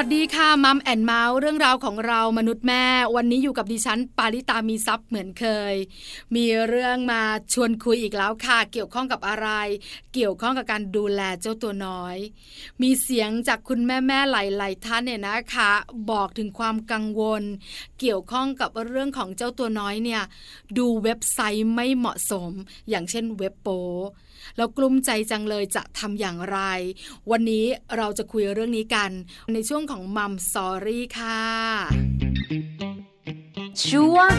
วัสดีค่ะ Mom and Mouth เรื่องราวของเรามนุษย์แม่ วันนี้อยู่กับดิฉัน ปาริตามีซัพ์เหมือนเคย มีเรื่องมาชวนคุยอีกแล้วค่ะ เกี่ยวข้องกับอะไร เกี่ยวข้องกับการดูแลเจ้าตัวน้อย มีเสียงจากคุณแม่แม่หลาย ๆ ท่านเนี่ยนะคะ บอกถึงความกังวล เกี่ยวข้องกับเรื่องของเจ้าตัวน้อยเนี่ยดูเว็บไซต์ไม่เหมาะสม อย่างเช่นเว็บโป๊ แล้วกลุ้มใจจังเลยจะทำอย่างไร วันนี้เราจะคุยเรื่องนี้กัน ในช่วงของ Mom Story ค่ะช่วง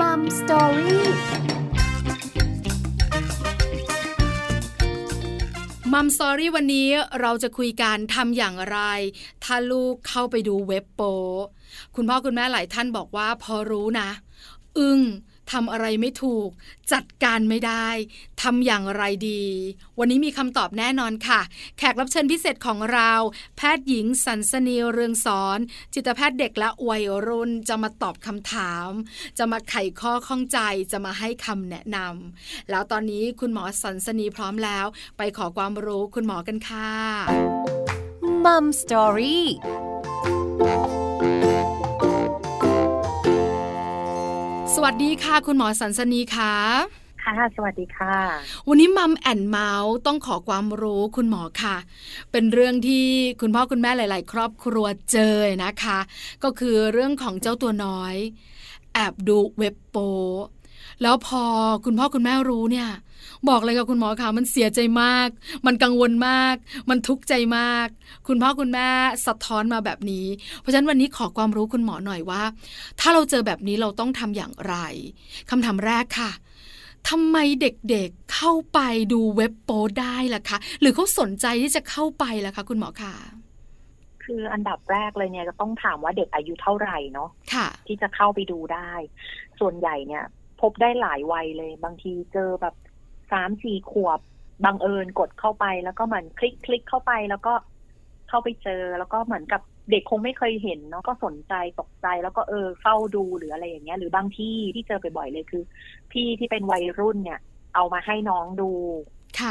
Mom Story Mom Story วันนี้เราจะคุยกันทำอย่างไร ถ้าลูกเข้าไปดูเว็บโป๊ คุณพ่อคุณแม่หลายท่านบอกว่าพอรู้นะ อึง้ง ทำอะไรไม่ถูก จัดการไม่ได้ทำอย่างไรดี วันนี้มีคำตอบแน่นอนค่ะ แขกรับเชิญพิเศษของเรา แพทย์หญิงสันสนีเรืองสอน จิตแพทย์เด็กและวัยรุ่นจะมาตอบคำถาม จะมาไขข้อข้องใจจะมาให้คำแนะนำแล้วตอนนี้คุณหมอสันสนีพร้อมแล้ว ไปขอความรู้คุณหมอกันค่ะMom Story สวัสดีค่ะ คุณหมอสันสนีค่ะค่ะ สวัสดีค่ะ วันนี้ Mom and Mouth ต้องขอความรู้คุณหมอค่ะ เป็นเรื่องที่คุณพ่อคุณแม่หลาย ๆ ครอบครัวเจอนะคะ ก็คือเรื่องของเจ้าตัวน้อย แอบดูเว็บโป๊ แล้วพอคุณพ่อคุณแม่รู้เนี่ย บอกเลยกับคุณหมอค่ะมันเสียใจมาก มันกังวลมาก มันทุกข์ใจมาก คุณพ่อคุณแม่สะท้อนมาแบบนี้ เพราะฉะนั้นวันนี้ขอความรู้คุณหมอหน่อยว่า ถ้าเราเจอแบบนี้เราต้องทำอย่างไรคำถามแรกค่ะทำไมเด็กๆเข้าไปดูเว็บโป้ได้ล่ะคะ หรือเขาสนใจที่จะเข้าไปล่ะคะ คุณหมอคะคืออันดับแรกเลยเนี่ยก็ต้องถามว่าเด็กอายุเท่าไหร่เนาะะที่จะเข้าไปดูได้ ส่วนใหญ่เนี่ย พบได้หลายวัยเลย บางทีเจอแบบสามสี่ขวบบังเอิญกดเข้าไป แล้วก็เหมือนคลิกคลิกเข้าไปแล้วก็เข้าไปเจอ แล้วก็เหมือนกับเด็กคงไม่เคยเห็นเนาะก็สนใจตกใจ แล้วก็เออเฝ้าดูหรืออะไรอย่างเงี้ย หรือบางที่ที่เจอบ่อยๆเลยคือ พี่ที่เป็นวัยรุ่นเนี่ย เอามาให้น้องดู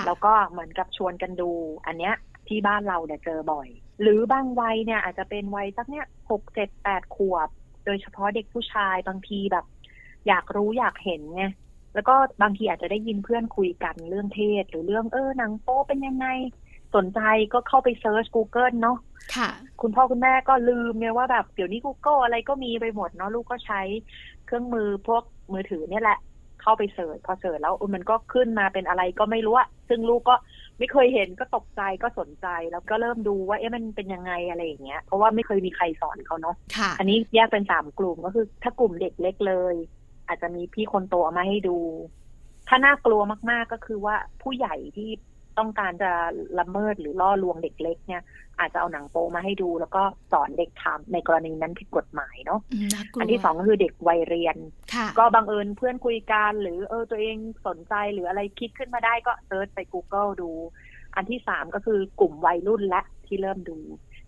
แล้วก็เหมือนกับชวนกันดู อันเนี้ย ที่บ้านเราเนี่ยเจอบ่อย หรือบางวัยเนี่ย อาจจะเป็นวัยสักเนี้ยหกเจ็ดแปดขวบ โดยเฉพาะเด็กผู้ชายบางทีแบบ อยากรู้อยากเห็นไงแล้วก็บางทีอาจจะได้ยินเพื่อนคุยกันเรื่องเพศหรือเรื่องเออหนังโป๊เป็นยังไง สนใจก็เข้าไป search Google เนาะค่ะ คุณพ่อคุณแม่ก็ลืมเนี่ยว่าแบบเดี๋ยวนี้ Google อะไรก็มีไปหมดเนาะลูกก็ใช้เครื่องมือพวกมือถือเนี่ยแหละ เข้าไป search พอ search แล้วมันก็ขึ้นมาเป็นอะไรก็ไม่รู้อะซึ่งลูกก็ไม่เคยเห็นก็ตกใจก็สนใจแล้วก็เริ่มดูว่าเอ๊ะมันเป็นยังไงอะไรอย่างเงี้ยเพราะว่าไม่เคยมีใครสอนเขาเนาะอันนี้แยกเป็นสามกลุ่มก็คือ ถ้ากลุ่มเด็กเล็กเลย อาจจะมีพี่คนโตเอามาให้ดู ถ้าน่ากลัวมากๆก็คือว่าผู้ใหญ่ที่ต้องการจะละเมิดหรือล่อลวงเด็กเล็กเนี่ย อาจจะเอาหนังโปมาให้ดู แล้วก็สอนเด็กทำในกรณีนั้นผิดกฎหมายเนาะอันที่สองก็คือเด็กวัยเรียน ก็บังเอิญเพื่อนคุยกันหรือเออตัวเองสนใจหรืออะไรคิดขึ้นมาได้ก็เซิร์ชไป Google ดู อันที่สามก็คือกลุ่มวัยรุ่นและที่เริ่มดู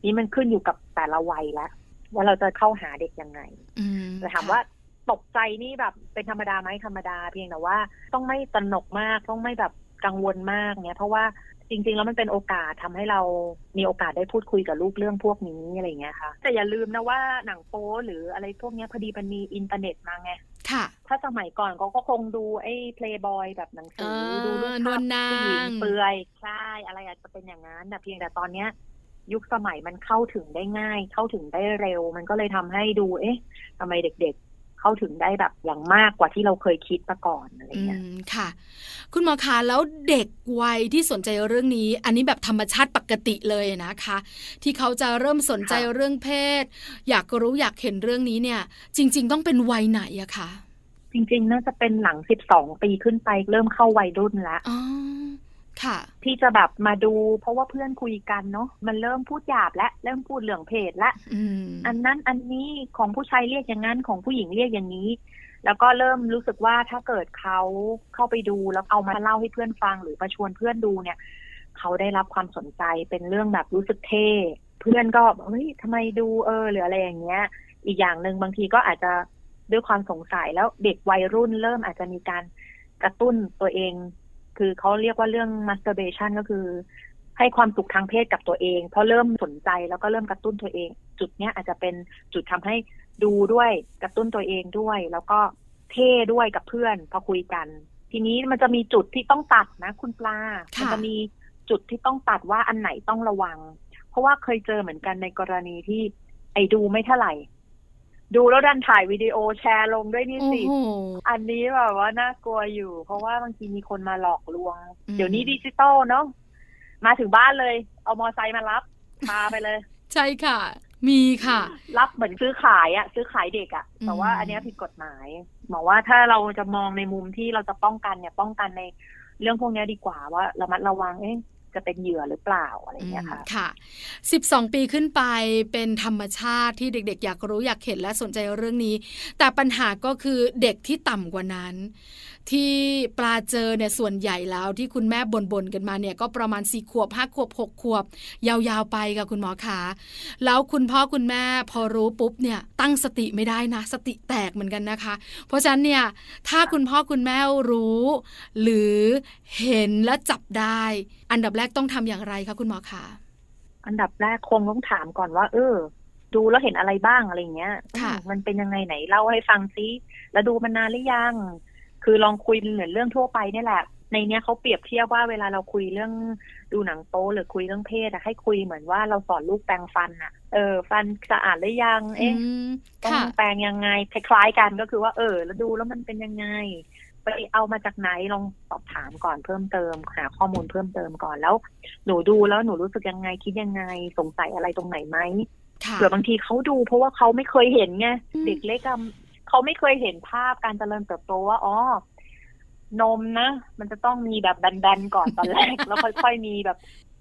นี่มันขึ้นอยู่กับแต่ละวัยแล้วว่าเราจะเข้าหาเด็กยังไงแต่ถามว่า ตกใจนี่แบบเป็นธรรมดาไหมธรรมดาเพียงแต่ว่า ต้องไม่ตนกมากต้องไม่แบบกังวลมากเนี่ยเพราะว่าจริง ๆ แล้วมันเป็นโอกาสทำให้เรามีโอกาสได้พูดคุยกับลูกเรื่องพวกนี้อะไรเงี้ยค่ะ แต่อย่าลืมนะว่าหนังโป๊หรืออะไรพวกนี้พอดีมันมีอินเทอร์เน็ตมาไงค่ะถ้าสมัยก่อนเขาก็คงดูไอ้เพลย์บอยแบบหนังสือดูรูปภาพผู้หญิงเปลือยใช่อะไรอาจจะเป็นอย่างนั้นแต่เพียงแต่ตอนเนี้ยยุคสมัยมันเข้าถึงได้ง่าย เข้าถึงได้เร็ว มันก็เลยทำให้ดู เอ๊ะทำไมเด็ก เข้าถึงได้แบบอย่างมากกว่าที่เราเคยคิดมาก่อนอะไรเงี้ยค่ะ คุณหมอคะแล้วเด็กวัยที่สนใจเรื่องนี้ อันนี้แบบธรรมชาติปกติเลยนะคะ ที่เขาจะเริ่มสนใจเรื่องเพศ อยากรู้อยากเห็นเรื่องนี้เนี่ย จริง ๆ ต้องเป็นวัยไหนอะคะจริง ๆ น่าจะเป็นหลังสิบสองปีขึ้นไปเริ่มเข้าวัยรุ่นแล้วค่ะ ที่จะแบบมาดู เพราะว่าเพื่อนคุยกันเนาะมันเริ่มพูดหยาบและเริ่มพูดเหลืองเพศและอันนั้นอันนี้ของผู้ชายเรียกอย่างนั้นของผู้หญิงเรียกอย่างนี้ แล้วก็เริ่มรู้สึกว่าถ้าเกิดเขาเข้าไปดูแล้วเอามาเล่าให้เพื่อนฟังหรือมาชวนเพื่อนดูเนี่ย เขาได้รับความสนใจเป็นเรื่องแบบรู้สึกเท่เพื่อนก็เฮ้ยทำไมดูเออหรืออะไรอย่างเงี้ย อีกอย่างหนึ่งบางทีก็อาจจะด้วยความสงสัยแล้วเด็กวัยรุ่นเริ่มอาจจะมีการกระตุ้นตัวเอง คือเขาเรียกว่าเรื่อง masturbation ก็คือ ให้ความสุขทางเพศกับตัวเอง เพราะเริ่มสนใจแล้วก็เริ่มกระตุ้นตัวเอง จุดเนี้ยอาจจะเป็นจุดทำให้ดูด้วยกระตุ้นตัวเองด้วย แล้วก็เท่ด้วยกับเพื่อนพอคุยกัน ทีนี้มันจะมีจุดที่ต้องตัดนะ คุณปลาค่ะมัจะมีจุดที่ต้องตัดว่าอันไหนต้องระวัง เพราะว่าเคยเจอเหมือนกันในกรณีที่ไอ้ดูไม่เท่าไหร่ ดูแล้วดันถ่ายวิดีโอแชร์ลงด้วยนี่โอ้สิโหอันนี้แบบว่าน่ากลัวอยู่ เพราะว่าบางทีมีคนมาหลอกลวงอืมเดี๋ยวนี้ดิจิตอลเนาะมาถึงบ้านเลย เอามอไซค์มารับพาไปเลย ใช่ค่ะ มีค่ะ รับเหมือนซื้อขายอะซื้อขายเด็กอะแต่ว่าอืมอันเนี้ยผิดกฎหมายบอกว่าถ้าเราจะมองในมุมที่เราจะป้องกันเนี่ยป้องกันในเรื่องพวกเนี้ยดีกว่าว่าระมัดระวังเอ๊ะ จะเป็นเหยื่อหรือเปล่าอะไรเงี้ยค่ะค่ะ 12 ปีขึ้นไปเป็นธรรมชาติที่เด็ก ๆ อยากรู้อยากเห็นและสนใจเรื่องนี้ แต่ปัญหาก็คือเด็กที่ต่ำกว่านั้น ที่ปลาเจอเนี่ยส่วนใหญ่แล้วที่คุณแม่บ่นๆกันมาเนี่ยก็ประมาณ4ขวบ5ขวบ6ขวบ ยาวๆไปค่ะคุณหมอขาแล้วคุณพ่อคุณแม่พอรู้ปุ๊บเนี่ยตั้งสติไม่ได้นะ สติแตกเหมือนกันนะคะ เพราะฉะนั้นเนี่ยถ้าคุณพ่อคุณแม่รู้ หรือเห็นและจับได้ อันดับแรกต้องทำอย่างไรคะคุณหมอคะอันดับแรกคงต้องถามก่อนว่า เออ ดูแล้วเห็นอะไรบ้างอะไรเงี้ยค่ะอืมมันเป็นยังไงไหนเล่าให้ฟังซิแล้วดูมันนานหรือยัง คือลองคุยเหมือนเรื่องทั่วไปเนี่ยแหละ ในเนี้ยเขาเปรียบเทียบว่าเวลาเราคุยเรื่องดูหนังโป๊หรือคุยเรื่องเพศอะให้คุยเหมือนว่าเราสอนลูกแปรงฟันอะเออ ฟันสะอาดหรือยัง เอ๊ะอืมต้องค่ะแปลงยังไงคล้ายๆกันก็คือว่า เออ แล้วดูแล้วมันเป็นยังไงไปเอามาจากไหนลองสอบถามก่อนเพิ่มเติมหาข้อมูลเพิ่มเติมก่อนแล้ว หนูดูแล้วหนูรู้สึกยังไงคิดยังไง สงสัยอะไรตรงไหนไหมค่ะเผื่อบางทีเขาดูเพราะว่าเขาไม่เคยเห็นไงอืมเด็กเล็กอะ เขาไม่เคยเห็นภาพการเจริญเติบโตว่าอ๋อนมนะ มันจะต้องมีแบบแบนๆก่อนตอนแรก แล้วค่อยๆมีแบบ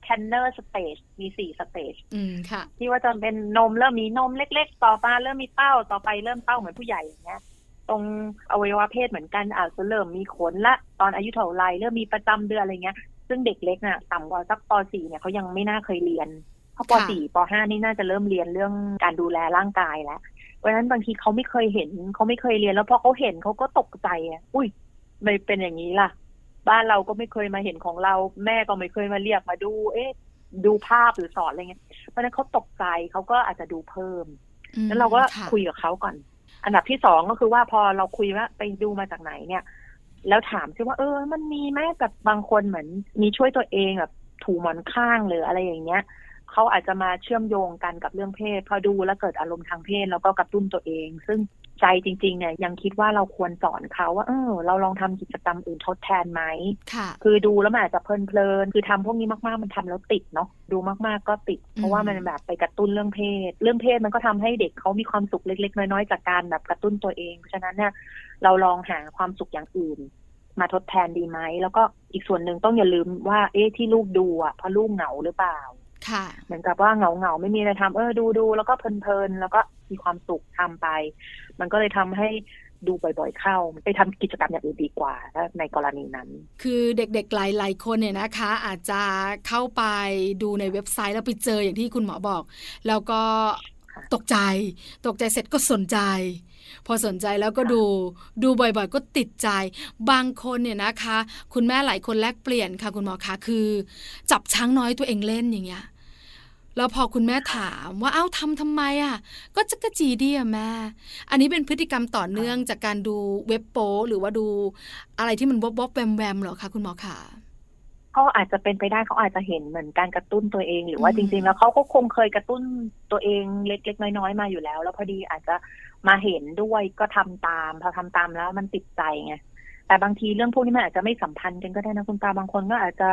tanner stage มีสี่สเตจอืมค่ะที่ว่าจะเป็นนมเริ่มมีนมเล็ก ๆ ต่อมาเริ่มมีเต้าต่อไปเริ่มเต้าเหมือนผู้ใหญ่อย่างเงี้ยตรงอวัยวะเพศเหมือนกันอาจจะเริ่มมีขนละ ตอนอายุเท่าไรเริ่มมีประจำเดือนอะไรเงี้ย ซึ่งเด็กเล็กน่ะต่ำกว่าสักป .4 เนี่ยเขายังไม่น่าเคยเรียนเพราะปค่ะ .4 ป .5 นี่น่าจะเริ่มเรียนเรื่องการดูแลร่างกายแล้ว เพราะฉะนั้นบางทีเขาไม่เคยเห็นเขาไม่เคยเรียน แล้วพอเขาเห็นเขาก็ตกใจอะอุ้ยไม่เป็นอย่างนี้ล่ะ บ้านเราก็ไม่เคยมาเห็นของเรา แม่ก็ไม่เคยมาเรียกมาดู เอ๊ะ ดูภาพหรือสอนอะไรเงี้ยเพราะฉะนั้นเขาตกใจเขาก็อาจจะดูเพิ่มอืมแล้วเราก็ค่ะคุยกับเขาก่อน อันดับที่สองก็คือว่าพอเราคุยว่าไปดูมาจากไหนเนี่ย แล้วถามซิว่า เออ มันมีไหมแบบบางคนเหมือน มีช่วยตัวเองแบบถูหมอนข้างหรืออะไรอย่างเงี้ย เขาอาจจะมาเชื่อมโยงกันกับเรื่องเพศ พอดูแล้วเกิดอารมณ์ทางเพศแล้วก็กระตุ้นตัวเอง ซึ่งใจจริงๆเนี่ยยังคิดว่าเราควรสอนเขาว่าเออเราลองทำกิจกรรมอื่นทดแทนไหมค่ะ คือดูแล้วมันอาจจะเพลินๆคือทำพวกนี้มากๆมันทำแล้วติดเนาะดูมากๆก็ติด เพราะว่ามันแบบไปกระตุ้นเรื่องเพศ เรื่องเพศมันก็ทำให้เด็กเขามีความสุขเล็กๆ น้อยๆจากการแบบกระตุ้นตัวเองเพราะฉะนั้นเนี่ยเราลองหาความสุขอย่างอื่น มาทดแทนดีไหมแล้วก็อีกส่วนหนึ่งต้องอย่าลืมว่าเอ๊ะที่ลูกดูอะเพราะลูกเหงาหรือเปล่า ค่ะเหมือนกับว่าเหงาเหงาๆไม่มีอะไรทำเออดูดูแล้วก็เพลินๆแล้วก็มีความสุขทำไป มันก็เลยทำให้ดูบ่อยๆ เข้าไปทำกิจกรรมอย่างอื่นดีกว่าถ้าในกรณีนั้น คือเด็กๆหลายๆคนเนี่ยนะคะ อาจจะเข้าไปดูในเว็บไซต์แล้วไปเจออย่างที่คุณหมอบอก แล้วก็ค่ะตกใจ ตกใจเสร็จก็สนใจ พอสนใจแล้วก็ค่ะดูดูบ่อยๆ ก็ติดใจ บางคนเนี่ยนะคะ คุณแม่หลายคนแลกเปลี่ยนค่ะ คุณหมอคะคือ จับช้างน้อยตัวเองเล่นอย่างเงี้ย แล้วพอคุณแม่ถามว่าเอ้าทำทำไมอะ ก็จะกระจีดีอะแม่ อันนี้เป็นพฤติกรรมต่อเนื่องจากการดูเว็บโป๊หรือว่าดูอะไรที่มันวบวบๆแวมแวมๆเหรอคะคุณหมอคะเขาอาจจะเป็นไปได้เขาอาจจะเห็นเหมือนการกระตุ้นตัวเอง หรือว่าอืมจริง ๆ แล้วเขาก็คงเคยกระตุ้นตัวเองเล็ก ๆ น้อย ๆ มาอยู่แล้ว แล้วพอดีอาจจะมาเห็นด้วยก็ทำตาม พอทำตามแล้วมันติดใจไงแต่บางทีเรื่องพวกนี้มันอาจจะไม่สัมพันธ์กันก็ได้นะคุณตาบางคนก็อาจจะ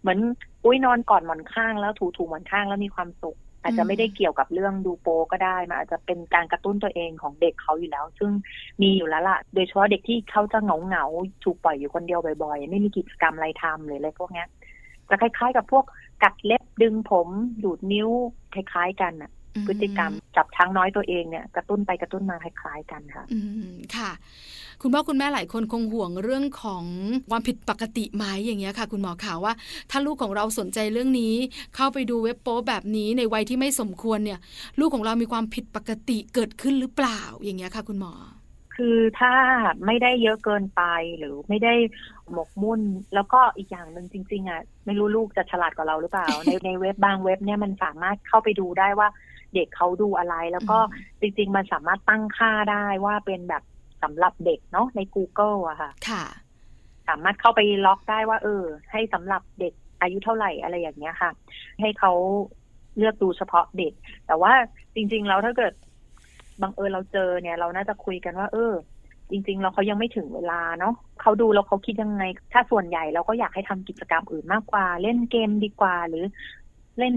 เหมือน อุ้ยนอนกอดหมอนข้างแล้วถูถูหมอนข้างแล้วมีความสุข อาจจะไม่ได้เกี่ยวกับเรื่องดูโปก็ได้มันอาจจะเป็นการกระตุ้นตัวเองของเด็กเขาอยู่แล้ว ซึ่งมีอยู่แล้วล่ะ โดยเฉพาะเด็กที่เขาจะเหงาเหงาถูกปล่อยอยู่คนเดียวบ่อยๆ ไม่มีกิจกรรมอะไรทำหรืออะไรพวกนี้จะคล้ายๆ กับพวกกัดเล็บดึงผมดูดนิ้วคล้ายๆกันน่ะ พฤติกรรมจับช้างน้อยตัวเองเนี่ยกระตุ้นไปกระตุ้นมาคล้ายๆกันค่ะ อืมค่ะ คุณพ่อคุณแม่หลายคนคงห่วงเรื่องของความผิดปกติไหมอย่างเงี้ยค่ะ คุณหมอข่าวว่า ถ้าลูกของเราสนใจเรื่องนี้ เข้าไปดูเว็บโป๊แบบนี้ในวัยที่ไม่สมควรเนี่ย ลูกของเรามีความผิดปกติเกิดขึ้นหรือเปล่าอย่างเงี้ยค่ะ คุณหมอคคือถ้าไม่ได้เยอะเกินไปหรือไม่ได้หมกมุ่น แล้วก็อีกอย่างหนึ่งจริง ๆอะไม่รู้ลูกจะฉลาดกว่าเราหรือเปล่า ในในเว็บบางเว็บเนี่ยมันสามารถเข้าไปดูได้ว่าเด็กเขาดูอะไร แล้วก็จริง ๆ มันสามารถตั้งค่าได้ว่าเป็นแบบสำหรับเด็กเนาะใน Google อะค่ะ ค่ะ สามารถเข้าไปล็อกได้ว่า เออ ให้สำหรับเด็กอายุเท่าไหร่อะไรอย่างเงี้ยค่ะ ให้เขาเลือกดูเฉพาะเด็ก แต่ว่าจริง ๆ แล้วถ้าเกิดบังเอิญเราเจอเนี่ย เราน่าจะคุยกันว่า เออ จริง ๆ เราเขายังไม่ถึงเวลาเนาะเขาดูแล้วเขาคิดยังไง ถ้าส่วนใหญ่เราก็อยากให้ทำกิจกรรมอื่นมากกว่า เล่นเกมดีกว่าหรือเล่น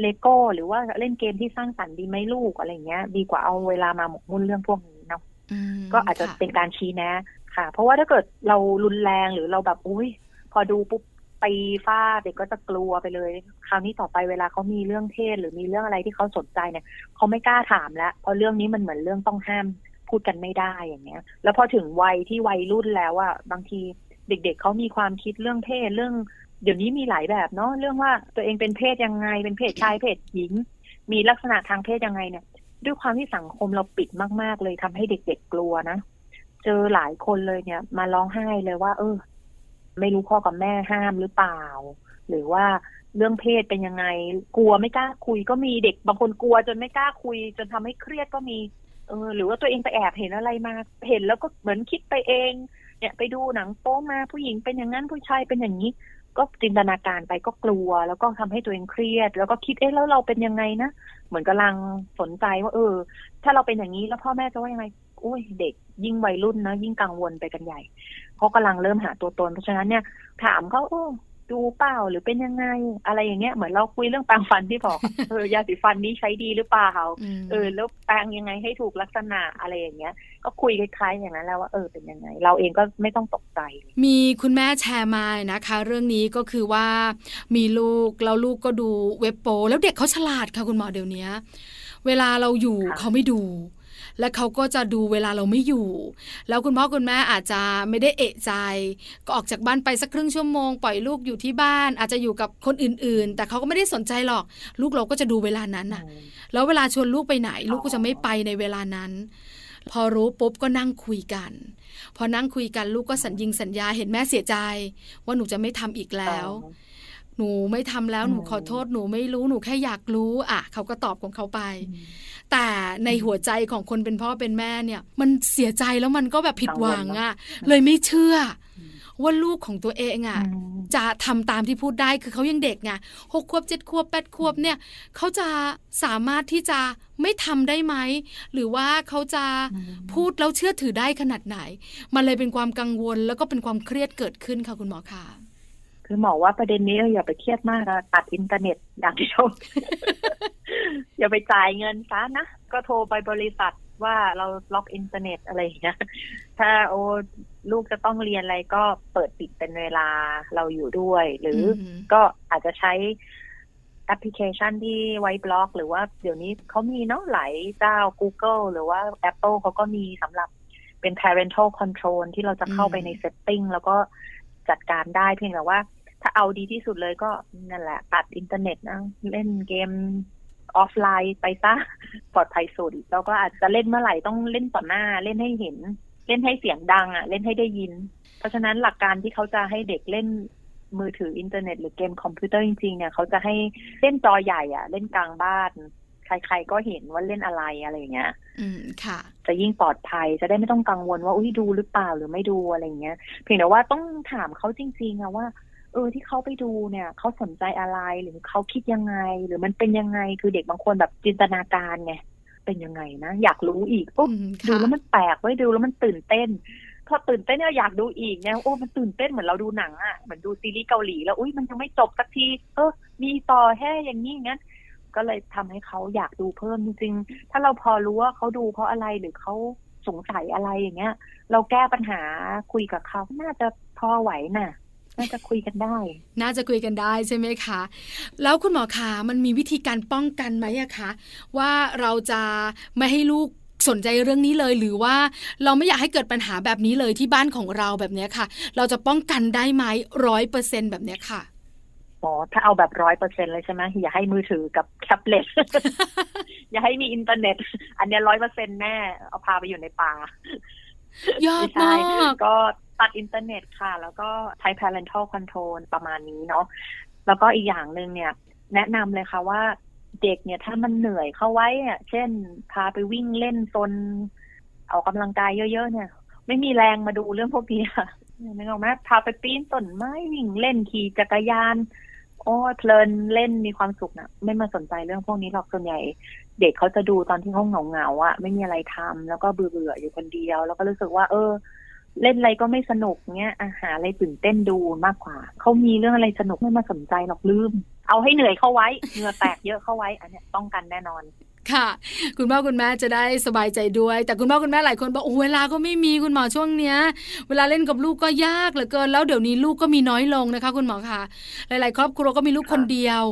เลโก้หรือว่าเล่นเกมที่สร้างสรรค์ดีไหมลูกอะไรเงี้ย ดีกว่าเอาเวลามาหมกมุ่นเรื่องพวกนี้เนาะอืมก็อาจจะค่เป็นการชี้แนะ ค่ะ เพราะว่าถ้าเกิดเรารุนแรงหรือเราแบบอุ้ยพอดูปุ๊บไปฟาดเด็กก็จะกลัวไปเลย คราวนี้ต่อไปเวลาเขามีเรื่องเพศหรือมีเรื่องอะไรที่เขาสนใจเนี่ยเขาไม่กล้าถามแล้วเพราะเรื่องนี้มันเหมือนเรื่องต้องห้ามพูดกันไม่ได้อย่างเงี้ย แล้วพอถึงวัยที่วัยรุ่นแล้วอะบางทีเด็กๆเขามีความคิดเรื่องเพศเรื่อง เดี๋ยวนี้มีหลายแบบเนาะเรื่องว่าตัวเองเป็นเพศยังไง เป็นเพศชายเพศหญิง มีลักษณะทางเพศยังไงเนี่ย ด้วยความที่สังคมเราปิดมาก ๆ เลยทำให้เด็ก ๆ กลัวนะเจอหลายคนเลยเนี่ย มาร้องไห้เลยว่า เออ ไม่รู้พ่อกับแม่ห้ามหรือเปล่า หรือว่าเรื่องเพศเป็นยังไง กลัวไม่กล้าคุยก็มีเด็กบางคนกลัวจนไม่กล้าคุย จนทำให้เครียดก็มี เออ หรือว่าตัวเองไปแอบเห็นอะไรมาเห็นแล้วก็เหมือนคิดไปเอง เนี่ยไปดูหนังโป๊มาผู้หญิงเป็นอย่างนั้นผู้ชายเป็นอย่างนี้ ก็จินตนาการไปก็กลัว แล้วก็ทำให้ตัวเองเครียด แล้วก็คิดเอ๊ะแล้วเราเป็นยังไงนะเหมือนกำลังสนใจว่า เออ ถ้าเราเป็นอย่างนี้แล้วพ่อแม่จะว่ายังไงโอ้ยเด็กยิ่งวัยรุ่นนะยิ่งกังวลไปกันใหญ่เขากำลังเริ่มหาตัวตน เพราะฉะนั้นเนี่ย ถามเขาโอ้ ดูเปล่าหรือเป็นยังไง อะไรอย่างเงี้ยเหมือนเราคุยเรื่องแปรงฟันที่บอกเออยาสีฟันนี้ใช้ดีหรือเปล่ามเออแล้วแปรงยังไงให้ถูกลักษณะอะไรอย่างเงี้ย ก็คุยคล้ายๆอย่างนั้นแล้วว่าเออเป็นยังไง เราเองก็ไม่ต้องตกใจ มีคุณแม่แชร์มานะคะ เรื่องนี้ก็คือว่ามีลูกแล้วลูกก็ดูเว็บโป แล้วเด็กเขาฉลาดค่ะคุณหมอเดี๋ยวนี้เวลาเราอยู่ค่ะเขาไม่ดู และเขาก็จะดูเวลาเราไม่อยู่ แล้วคุณพ่อคุณแม่อาจจะไม่ได้เอะใจ ก็ออกจากบ้านไปสักครึ่งชั่วโมงปล่อยลูกอยู่ที่บ้าน อาจจะอยู่กับคนอื่นๆ แต่เขาก็ไม่ได้สนใจหรอก ลูกเราก็จะดูเวลานั้นน่ะ แล้วเวลาชวนลูกไปไหน ลูกก็จะไม่ไปในเวลานั้น พอรู้ปุ๊บก็นั่งคุยกัน พอนั่งคุยกันลูกก็สัญญิงสัญญาเห็นแม่เสียใจ ว่าหนูจะไม่ทำอีกแล้ว หนูไม่ทำแล้วหนูอืมขอโทษหนูไม่รู้หนูแค่อยากรู้อะเขาก็ตอบของเขาไปอืมแต่ในหัวใจของคนเป็นพ่อเป็นแม่เนี่ย มันเสียใจแล้วมันก็แบบผิดหวังอะ เลยไม่เชื่ออมว่าลูกของตัวเองอะอืมจะทำตามที่พูดได้คือเขายังเด็กไงหกขวบเจ็ดขวบแปดขวบเนี่ยเขาจะสามารถที่จะไม่ทำได้ไหม หรือว่าเขาจะพูดแล้วเชื่อถือได้ขนาดไหน มันเลยเป็นความกังวลแล้วก็เป็นความเครียดเกิดขึ้นค่ะคุณหมอคะ คือหมอว่าประเด็นนี้อย่าไปเครียดมากนะตัดอินเทอร์เน็ตอย่างเดียวอย่าไปจ่ายเงินซะนะ ก็โทรไปบริษัทว่าเราล็อกอินเทอร์เน็ตอะไรอย่างเงี้ยถ้าโอ้ลูกจะต้องเรียนอะไรก็เปิดปิดเป็นเวลาเราอยู่ด้วย หรือไม่ก็อาจจะใช้แอปพลิเคชันที่ไว้บล็อก หรือว่าเดี๋ยวนี้เขามีเนาะหลายเจ้า Google หรือว่า Apple เขาก็มีสำหรับเป็น parental control ที่เราจะเข้าไปใน setting แล้วก็จัดการได้เพียงแต่ว่า ถ้าเอาดีที่สุดเลยก็นั่นแหละ ตัดอินเทอร์เน็ตนะเล่นเกมออฟไลน์ไปซะปลอดภัยสุดแล้วก็อาจจะเล่นเมื่อไหร่ต้องเล่นต่อหน้า เล่นให้เห็น เล่นให้เสียงดังอะ เล่นให้ได้ยิน เพราะฉะนั้นหลักการที่เขาจะให้เด็กเล่นมือถืออินเทอร์เน็ตหรือเกมคอมพิวเตอร์จริงๆเนี่ยเขาจะให้เล่นจอใหญ่อะ เล่นกลางบ้าน ใครๆก็เห็นว่าเล่นอะไรอะไรอย่างเงี้ย อืมค่ะ จะยิ่งปลอดภัยจะได้ไม่ต้องกังวลว่าอุ้ยดูหรือเปล่าหรือไม่ดูอะไรอย่างเงี้ย เพียงแต่ว่าต้องถามเขาจริงๆอะว่า เออที่เขาไปดูเนี่ยเขาสนใจอะไรหรือเขาคิดยังไง หรือมันเป็นยังไงคือเด็กบางคนแบบจินตนาการไงเป็นยังไงนะ อยากรู้อีกปุ๊บอืมดูค่ะแล้วมันแปลกไว้ยดูแล้วมันตื่นเต้นพอตื่นเต้นเนี่ยอยากดูอีกเนี่ยโอ้มันตื่นเต้นเหมือนเราดูหนังอะเหมือนดูซีรีส์เกาหลีแล้วอุ้ยมันยังไม่จบสักที เออ มีต่อแค่อย่างนี้อย่างนั้นก็เลยทำให้เขาอยากดูเพิ่มจริงๆถ้าเราพอรู้ว่าเขาดูเพราะอะไรหรือเขาสงสัยอะไรอย่างเงี้ย เราแก้ปัญหาคุยกับเขาน่าจะพอไหวน่ะ น่าจะคุยกันได้ น่าจะคุยกันได้ใช่ไหมคะ แล้วคุณหมอคะมันมีวิธีการป้องกันไหมอะคะ ว่าเราจะไม่ให้ลูกสนใจเรื่องนี้เลยหรือว่าเราไม่อยากให้เกิดปัญหาแบบนี้เลยที่บ้านของเราแบบเนี้ยค่ะ เราจะป้องกันได้ไหมร้อยเปอร์เซ็นแบบเนี้ยค่ะอ๋อถ้าเอาแบบร้อยเปอร์เซ็นเลยใช่ไหมอย่าให้มือถือกับแท็บเล็ตอย่าให้มีอินเทอร์เน็ต อันเนี้ยร้อยเปอร์เซ็นแน่เอาพาไปอยู่ในป่ายากมากก็ ตัดอินเทอร์เน็ตค่ะ แล้วก็ใช้ parental control ประมาณนี้เนาะแล้วก็อีกอย่างหนึ่งเนี่ย แนะนำเลยค่ะว่าเด็กเนี่ยถ้ามันเหนื่อยเข้าไว้อะเช่น พาไปวิ่งเล่นซนออกกำลังกายเยอะ ๆ เนี่ย ไม่มีแรงมาดูเรื่องพวกนี้ค่ะไม่ออกไหมพาไปปีนต้นไม้วิ่งเล่นขี่จักรยาน โอ้เพลินเล่นมีความสุขนะไม่มาสนใจเรื่องพวกนี้หรอกส่วนใหญ่ เด็กเขาจะดูตอนที่เขาเหงาเหงาๆอะ ไม่มีอะไรทำแล้วก็เบื่อเบื่อๆอยู่คนเดียว แล้วก็รู้สึกว่า เออ เล่นอะไรก็ไม่สนุกเงี้ยอาหาอะไรตื่นเต้นดูมากกว่า เขามีเรื่องอะไรสนุกไม่มาสนใจหรอกลืม เอาให้เหนื่อยเข้าไว้ เหงื่อแตกเยอะเข้าไว้ อันเนี้ยป้องกันแน่นอนค่ะ คุณพ่อคุณแม่จะได้สบายใจด้วย แต่คุณพ่อคุณแม่หลายคนบอกโอ้เวลาก็ไม่มีคุณหมอช่วงเนี้ย เวลาเล่นกับลูกก็ยากเหลือเกิน แล้วเดี๋ยวนี้ลูกก็มีน้อยลงนะคะ คุณหมอค่ะหลาย ๆ ครอบครัวก็มีลูกคนเดียว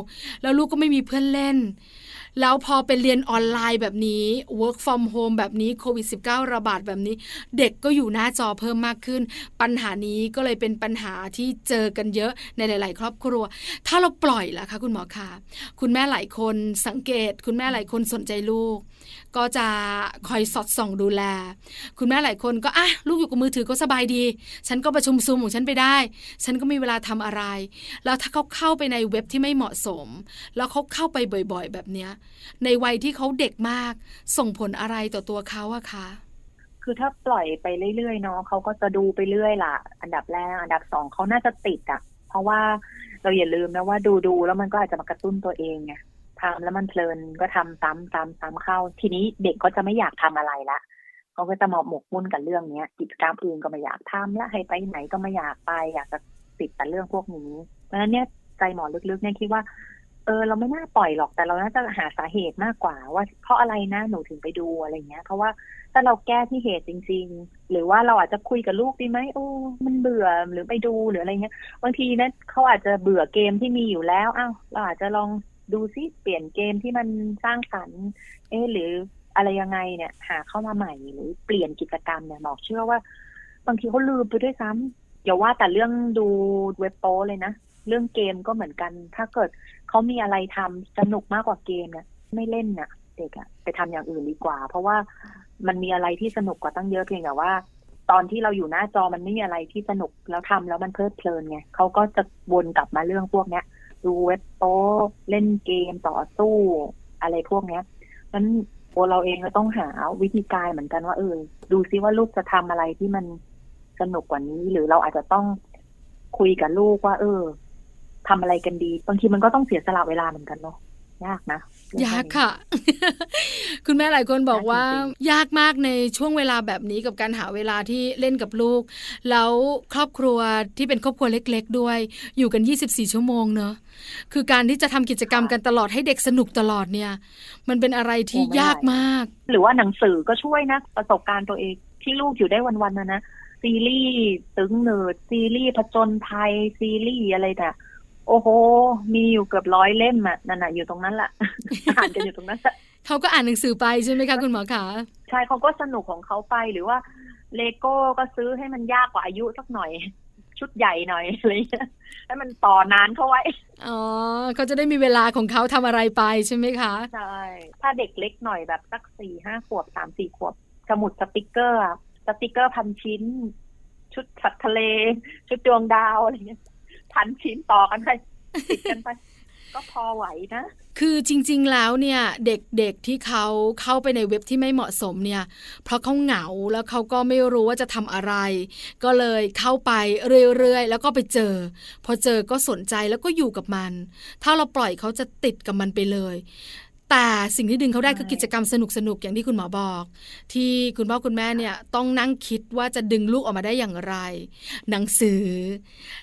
แล้วลูกก็ไม่มีเพื่อนเล่น แล้วพอเป็นเรียนออนไลน์แบบนี้ work from home แบบนี้โควิด -19 ระบาดแบบนี้ เด็กก็อยู่หน้าจอเพิ่มมากขึ้น ปัญหานี้ก็เลยเป็นปัญหาที่เจอกันเยอะในหลาย ๆ ครอบครัว ถ้าเราปล่อยล่ะคะคุณหมอคะคุณแม่หลายคนสังเกต คุณแม่หลายคนสนใจลูก ก็จะคอยสอดส่องดูแล คุณแม่หลายคนก็อะลูกอยู่กับมือถือก็สบายดี ฉันก็ประชุมซูมของฉันไปได้ ฉันก็มีเวลาทำอะไร แล้วถ้าเขาเข้าไปในเว็บที่ไม่เหมาะสม แล้วเขาเข้าไปบ่อย ๆ แบบเนี้ยในวัยที่เขาเด็กมาก ส่งผลอะไรต่อตัวเขาอะคะคือถ้าปล่อยไปเรื่อยๆเนาะเขาก็จะดูไปเรื่อยล่ะ อันดับแรกอันดับสองเขาน่าจะติดอะเพราะว่าเราอย่าลืมนะว่าดูดูๆแล้วมันก็อาจจะมากระตุ้นตัวเองไงทำแล้วมันเพลินก็ทำซ้ำซ้ำซ้ำเข้า ทีนี้เด็กก็จะไม่อยากทำอะไรละเขาก็จะมาหมกมุ่นกับเรื่องเนี้ย กิจกรรมอื่นก็ไม่อยากทำและให้ไปไหนก็ไม่อยากไป อยากจะติดแต่เรื่องพวกนี้เพราะฉะนั้นเนี่ยใจหมอลึกๆเนี่ยคิดว่า เออเราไม่น่าปล่อยหรอกแต่เราน่าจะหาสาเหตุมากกว่าว่า เพราะอะไรนะหนูถึงไปดูอะไรเงี้ย เพราะว่าถ้าเราแก้ที่เหตุจริง ๆ หรือว่าเราอาจจะคุยกับลูกดีไหมโอ้มันเบื่อหรือไปดูหรืออะไรเงี้ยบางทีนะเขาอาจจะเบื่อเกมที่มีอยู่แล้วอ้าวเราอาจจะลองดูซิเปลี่ยนเกมที่มันสร้างสรรค์เอ๊หรืออะไรยังไงเนี่ย หาเข้ามาใหม่หรือเปลี่ยนกิจกรรมเนี่ยหมอกเชื่อว่า บางทีเขาลืมไปด้วยซ้ำอย่าว่าแต่เรื่องดูเว็บโป้เลยนะ เรื่องเกมก็เหมือนกัน ถ้าเกิดเขามีอะไรทำสนุกมากกว่าเกมเนี่ยไม่เล่นน่ะ เด็กอะไปทำอย่างอื่นดีกว่า เพราะว่ามันมีอะไรที่สนุกกว่าตั้งเยอะเพียงแต่ว่า ตอนที่เราอยู่หน้าจอมันไม่มีอะไรที่สนุกแล้วทำแล้วมันเพลิดเพลินไงเขาก็จะวนกลับมาเรื่องพวกเนี้ยดูเว็บโป้เล่นเกมต่อสู้อะไรพวกเนี้ยนั้นตัวเราเองก็ต้องหาวิธีการเหมือนกันว่าเออดูซิว่าลูกจะทำอะไรที่มันสนุกกว่านี้ หรือเราอาจจะต้องคุยกับลูกว่า เออ ทำอะไรกันดี บางทีมันก็ต้องเสียสละเวลาเหมือนกันเนาะยากนะเรื่องพวกนี้ยากค่ะ คุณแม่หลายคนบอกว่ายากจริงยากมากในช่วงเวลาแบบนี้กับการหาเวลาที่เล่นกับลูก แล้วครอบครัวที่เป็นครอบครัวเล็ก ๆ ด้วย อยู่กัน 24 ชั่วโมงเนอะคือการที่จะทำกิจกรรมกันตลอดให้เด็กสนุกตลอดเนี่ย มันเป็นอะไรที่ยากมาก หรือว่าหนังสือก็ช่วยนะประสบการณ์ตัวเองที่ลูกอยู่ได้วันๆนะนะซีรีส์ตึงเนิร์ดซีรีส์ผจญภัยซีรีส์อะไรแต่ โอ้โห มีอยู่เกือบร้อยเล่มอะนั่นน่ะอยู่ตรงนั้นแหละอ่านกันอยู่ตรงนั้นแหละเขาก็อ่านหนังสือไปใช่ไหมคะคุณหมอคะใช่เขาก็สนุกของเขาไปหรือว่าเลโก้ก็ซื้อให้มันยากกว่าอายุสักหน่อย ชุดใหญ่หน่อยอะไรเงี้ยให้มันต่อนานเข้าไว้ อ๋อเขาจะได้มีเวลาของเขาทำอะไรไปใช่ไหมคะใช่ถ้าเด็กเล็กหน่อยแบบสักสี่ห้าขวบสามสี่ขวบสมุดสติกเกอร์อะสติกเกอร์พันชิ้น ชุดสัตว์ทะเล ชุดดวงดาวอะไรเงี้ย พันชิ้นต่อกันไปติดกันไปก็พอไหวนะ คือจริงๆ แล้วเนี่ยเด็กๆ ที่เขาเข้าไปในเว็บที่ไม่เหมาะสมเนี่ย เพราะเขาเหงาแล้วเขาก็ไม่รู้ว่าจะทำอะไร ก็เลยเข้าไปเรื่อยๆ แล้วก็ไปเจอ พอเจอก็สนใจแล้วก็อยู่กับมัน ถ้าเราปล่อยเขาจะติดกับมันไปเลย แต่สิ่งที่ดึงเขาได้ใช่คือกิจกรรมสนุกๆอย่างที่คุณหมอบอก ที่คุณพ่อคุณแม่เนี่ยต้องนั่งคิดว่าจะดึงลูกออกมาได้อย่างไร หนังสือ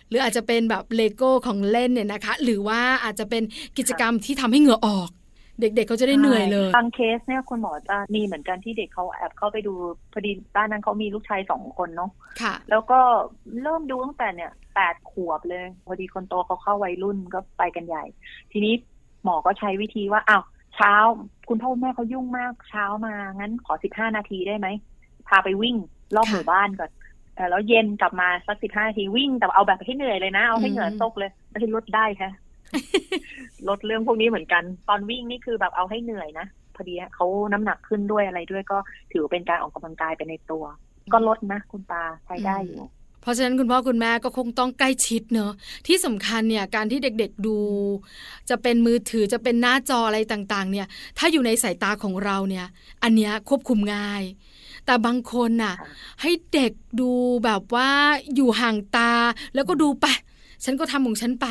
หรืออาจจะเป็นแบบเลโก้ของเล่นเนี่ยนะคะ หรือว่าอาจจะเป็นกิจกรรมที่ทำให้เหงื่อออก เด็กๆเขาจะได้เหนื่อยเลยบางเคสเนี่ยคุณหมอจะมีเหมือนกันที่เด็กเขาแอบเข้าไปดูพอดีบ้านนั้นเขามีลูกชายสองคนเนาะค่ะแล้วก็เริ่มดูตั้งแต่เนี่ยแปดขวบเลยพอดีคนโตเขาเข้าวัยรุ่นก็ไปกันใหญ่ ทีนี้หมอก็ใช้วิธีว่าอ้าว เช้า คุณพ่อคุณแม่เขายุ่งมากเช้ามางั้นขอสิบห้านาทีได้ไหมพาไปวิ่งรอบหมู่บ้านก่อนแล้วเย็นกลับมาสักสิบห้านาทีวิ่งแต่เอาแบบให้เหนื่อยเลยนะ เอาให้เหงื่ออืมตกเลยไม่ใช่ลดได้ค่ะลดเรื่องพวกนี้เหมือนกัน ตอนวิ่งนี่คือแบบเอาให้เหนื่อยนะพอดีเขาน้ำหนักขึ้นด้วยอะไรด้วยก็ถือเป็นการออกกำลังกายไปในตัว ก็ลดนะคุณตาใช้ได้อยู่ เพราะฉะนั้นคุณพ่อคุณแม่ก็คงต้องใกล้ชิดเนอะที่สำคัญเนี่ยการที่เด็กๆดู จะเป็นมือถือจะเป็นหน้าจออะไรต่างๆ เนี่ย ถ้าอยู่ในสายตาของเราเนี่ย อันเนี้ยควบคุมง่าย แต่บางคนน่ะ ให้เด็กดูแบบว่าอยู่ห่างตาแล้วก็ดูไปฉันก็ทำของฉันไป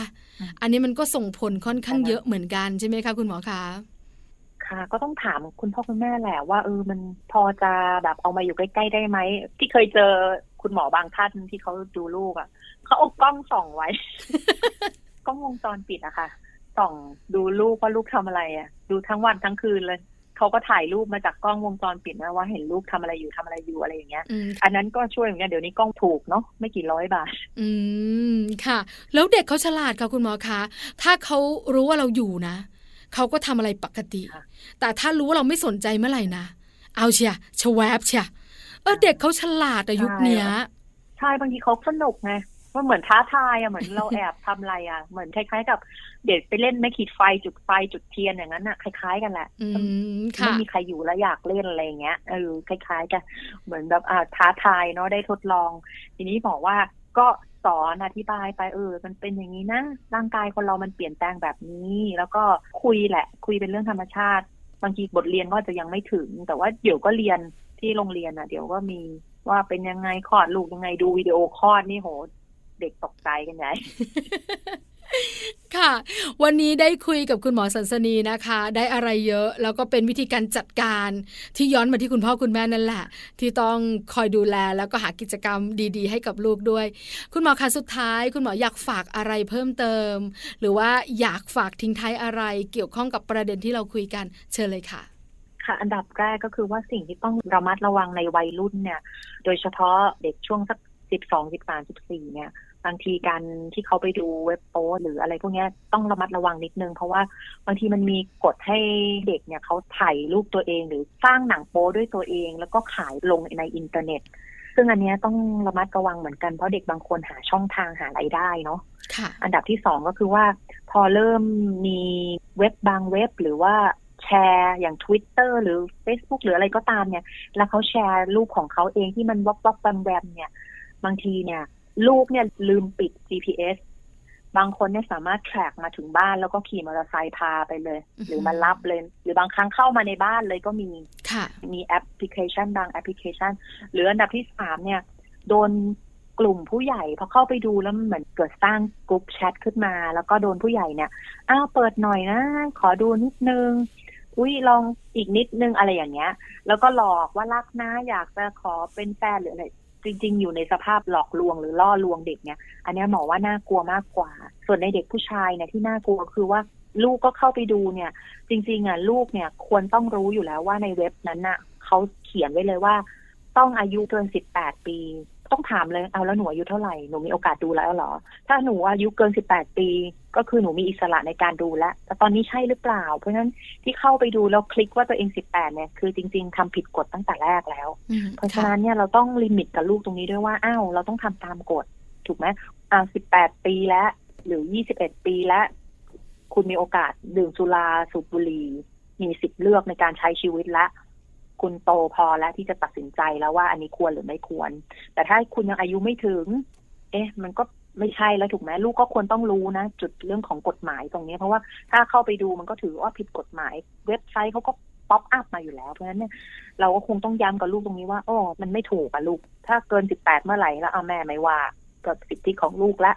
อันนี้มันก็ส่งผลค่อนข้างเยอะเหมือนกันใช่ไหมคะคุณหมอคะค่ะ ก็ต้องถามคุณพ่อคุณแม่แหละว่าเออมันพอจะแบบเอามาอยู่ใกล้ๆได้ไหมที่เคยเจอ คุณหมอบางท่านที่เขาดูลูกอะ่ะเขาเอากล้องส่องไว้ กล้องวงจรปิดอะค่ะส่องดูลูกว่าลูกทำอะไรอะ่ะ ดูทั้งวันทั้งคืนเลยเขาก็ถ่ายรูปมาจากกล้องวงจรปิดนะว่าเห็นลูกทำอะไรอยู่ทำอะไรอยู่อะไรอย่างเงี้ย อันนั้นก็ช่วยเหมือนกันเดี๋ยวนี้กล้องถูกเนาะไม่กี่ร้อยบาท อืมค่ะ แล้วเด็กเขาฉลาดค่ะคุณหมอคะถ้าเขารู้ว่าเราอยู่นะเขาก็ทำอะไรปกติ แต่ถ้ารู้ว่าเราไม่สนใจเมื่อไหร่นะเอาเชียชวบเชีย เออเด็กเขาฉลาดอายุเนี้ยใช่บางทีเขาสนุกไงว่าเหมือนท้าทายอะเหมือนเราแอบทำอะไรอะเหมือนคล้ายๆกับ เด็กไปเล่นไม่ขีดไฟจุดไฟจุดเทียนอย่างนั้นอะคล้ายๆกันแหละไม่มีใครอยู่แล้วอยากเล่นอะไรเงี้ยเออคล้ายๆกันเหมือนแบบอ่าท้าทายเนาะได้ทดลอง ทีนี้บอกว่าก็สอนอธิบายไปเออ มันเป็นอย่างนี้นะร่างกายคนเรามันเปลี่ยนแปลงแบบนี้ แล้วก็คุยแหละ คุยเป็นเรื่องธรรมชาติ บางทีบทเรียนก็จะยังไม่ถึง แต่ว่าเดี๋ยวก็เรียน ที่โรงเรียนอะ เดี๋ยวก็มีว่าเป็นยังไงคลอดลูกยังไงดูวิดีโอคลอดนี่โห เด็กตกใจกันใหญ่ค่ะ วันนี้ได้คุยกับคุณหมอสันสนีนะคะ ได้อะไรเยอะ แล้วก็เป็นวิธีการจัดการที่ย้อนมาที่คุณพ่อคุณแม่นั่นแหละ ที่ต้องคอยดูแลแล้วก็หากิจกรรมดี ๆ ให้กับลูกด้วย คุณหมอคะสุดท้าย คุณหมออยากฝากอะไรเพิ่มเติม หรือว่าอยากฝากทิ้งท้ายอะไร เกี่ยวข้องกับประเด็นที่เราคุยกันเชิญเลยค่ะ ค่ะ อันดับแรกก็คือว่าสิ่งที่ต้องระมัดระวังในวัยรุ่นเนี่ย โดยเฉพาะเด็กช่วงสักสิบสองสิบสามสิบสี่เนี่ยบางทีการที่เขาไปดูเว็บโป้หรืออะไรพวกนี้ต้องระมัดระวังนิดนึง เพราะว่าบางทีมันมีกฎให้เด็กเนี่ยเขาถ่ายรูปตัวเอง หรือสร้างหนังโป้ด้วยตัวเอง แล้วก็ขายลงในอินเทอร์เน็ต ซึ่งอันนี้ต้องระมัดระวังเหมือนกันเพราะเด็กบางคนหาช่องทางหารายได้เนาะอันดับที่สองก็คือว่า พอเริ่มมีเว็บบางเว็บหรือว่าแช ร์อย่าง Twitter หรือ Facebook หรืออะไรก็ตามเนี่ย แล้วเขาแชร์รูปของเขาเองที่มันวับวับแวมแวมเนี่ย บางทีเนี่ย ลูกเนี่ยลืมปิด GPS บางคนเนี่ยสามารถ track มาถึงบ้านแล้วก็ขี่มอเตอร์ไซค์พาไปเลย หรือมารับเลย หรือบางครั้งเข้ามาในบ้านเลยก็มีมีแอปพลิเคชันบางแอปพลิเคชัน หรืออันดับที่สามเนี่ย โดนกลุ่มผู้ใหญ่พอเข้าไปดูแล้วเหมือนเกิดสร้างกลุ่มแชทขึ้นมา แล้วก็โดนผู้ใหญ่เนี่ยอ้าวเปิดหน่อยนะ ขอดูนิดนึง อุ้ยลองอีกนิดนึงอะไรอย่างเงี้ย แล้วก็หลอกว่ารักนะอยากจะขอเป็นแฟนหรืออะไรจริง ๆ อยู่ในสภาพหลอกลวงหรือล่อลวงเด็กเนี่ย อันนี้หมอว่าน่ากลัวมากกว่า ส่วนในเด็กผู้ชายเนี่ยที่น่ากลัวคือว่าลูกก็เข้าไปดูเนี่ย จริง ๆอะลูกเนี่ยควรต้องรู้อยู่แล้วว่าในเว็บนั้นน่ะเขาเขียนไว้เลยว่า ต้องอายุเกินสิบแปดปี ต้องถามเลยเอาแล้วหนูอายุเท่าไหร่หนูมีโอกาสดูแล้วเหรอ ถ้าหนูอายุเกินสิบแปดปี ก็คือหนูมีอิสระในการดูแล้วแต่ตอนนี้ใช่หรือเปล่า เพราะฉะนั้นที่เข้าไปดูแล้วคลิกว่าตัวเองสิบแปดเนี่ยคือจริง ๆทำผิดกฎตั้งแต่แรกแล้ว เพราะฉะนั้นเนี่ยเราต้องลิมิตกับลูกตรงนี้ด้วยว่าอ้าวเราต้องทำตามกฎถูกไหมอ่าสิบแปดปีแล้ว หรือยี่สิบเอ็ดปีแล้ว คุณมีโอกาสดื่มสุราสูบบุหรี่มีสิทธิ์เลือกในการใช้ชีวิตแล้ว คุณโตพอแล้วที่จะตัดสินใจแล้วว่าอันนี้ควรหรือไม่ควร แต่ถ้าคุณยังอายุไม่ถึง เอ๊ะ มันก็ไม่ใช่แล้วถูกไหมลูกก็ควรต้องรู้นะ จุดเรื่องของกฎหมายตรงนี้ เพราะว่าถ้าเข้าไปดูมันก็ถือว่าผิดกฎหมาย เว็บไซต์เขาก็ป๊อปอัพมาอยู่แล้วเพราะฉะนั้นเนี่ยเราก็คงต้องย้ำกับลูกตรงนี้ว่าอ๋อมันไม่ถูกอะลูก ถ้าเกินสิบแปดเมื่อไหร่แล้วเอาแม่ไม่ว่าก็สิทธิของลูกละ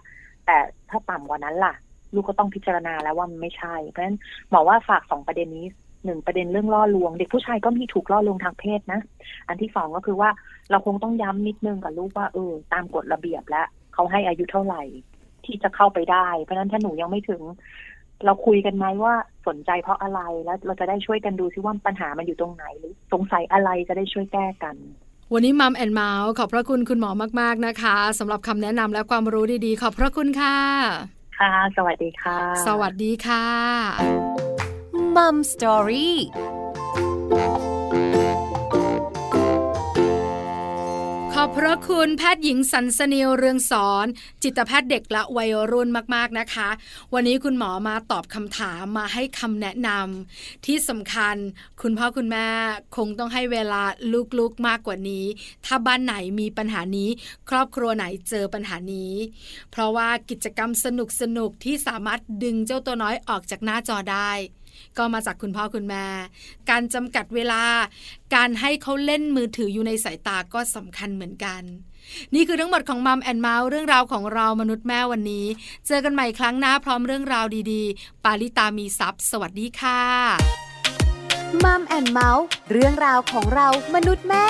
แต่ถ้าต่ำกว่านั้นล่ะ ลูกก็ต้องพิจารณาแล้วว่ามันไม่ใช่ เพราะฉะนั้นหมอว่าฝากสองประเด็นนี้ หนึ่งประเด็นเรื่องล่อลวง เด็กผู้ชายก็มีถูกล่อลวงทางเพศนะ อันที่สองก็คือว่าเราคงต้องย้ำนิดนึงกับลูกว่าเออตามกฎระเบียบแล้วเขาให้อายุเท่าไหร่ ที่จะเข้าไปได้ เพราะฉะนั้นถ้าหนูยังไม่ถึง เราคุยกันไหมว่าสนใจเพราะอะไรแล้วเราจะได้ช่วยกันดูซิว่าปัญหามันอยู่ตรงไหนหรือสงสัยอะไรจะได้ช่วยแก้กันวันนี้มัมแอนเมาส์ขอบพระคุณคุณหมอมาก ๆ นะคะสำหรับคำแนะนำและความรู้ดีๆ ขอบพระคุณค่ะ ค่ะ สวัสดีค่ะ สวัสดีค่ะ มัมสตอรี่ขอบพระคุณแพทย์หญิงสันสนีเรืองสอน จิตแพทย์เด็กและวัยรุ่นมากๆนะคะ วันนี้คุณหมอมาตอบคำถามมาให้คำแนะนำที่สำคัญคุณพ่อคุณแม่คงต้องให้เวลาลูกๆมากกว่านี้ ถ้าบ้านไหนมีปัญหานี้ ครอบครัวไหนเจอปัญหานี้ เพราะว่ากิจกรรมสนุกๆที่สามารถดึงเจ้าตัวน้อยออกจากหน้าจอได้ ก็มาจากคุณพ่อคุณแม่ การจำกัดเวลา การให้เขาเล่นมือถืออยู่ในสายตาก็สำคัญเหมือนกัน นี่คือทั้งหมดของมัมแอนเมาส์เรื่องราวของเรามนุษย์แม่วันนี้ เจอกันใหม่ครั้งหน้าพร้อมเรื่องราวดีๆ ปาลิตามีซัพ์สวัสดีค่ะมัมแอนเมาส์เรื่องราวของเรามนุษย์แม่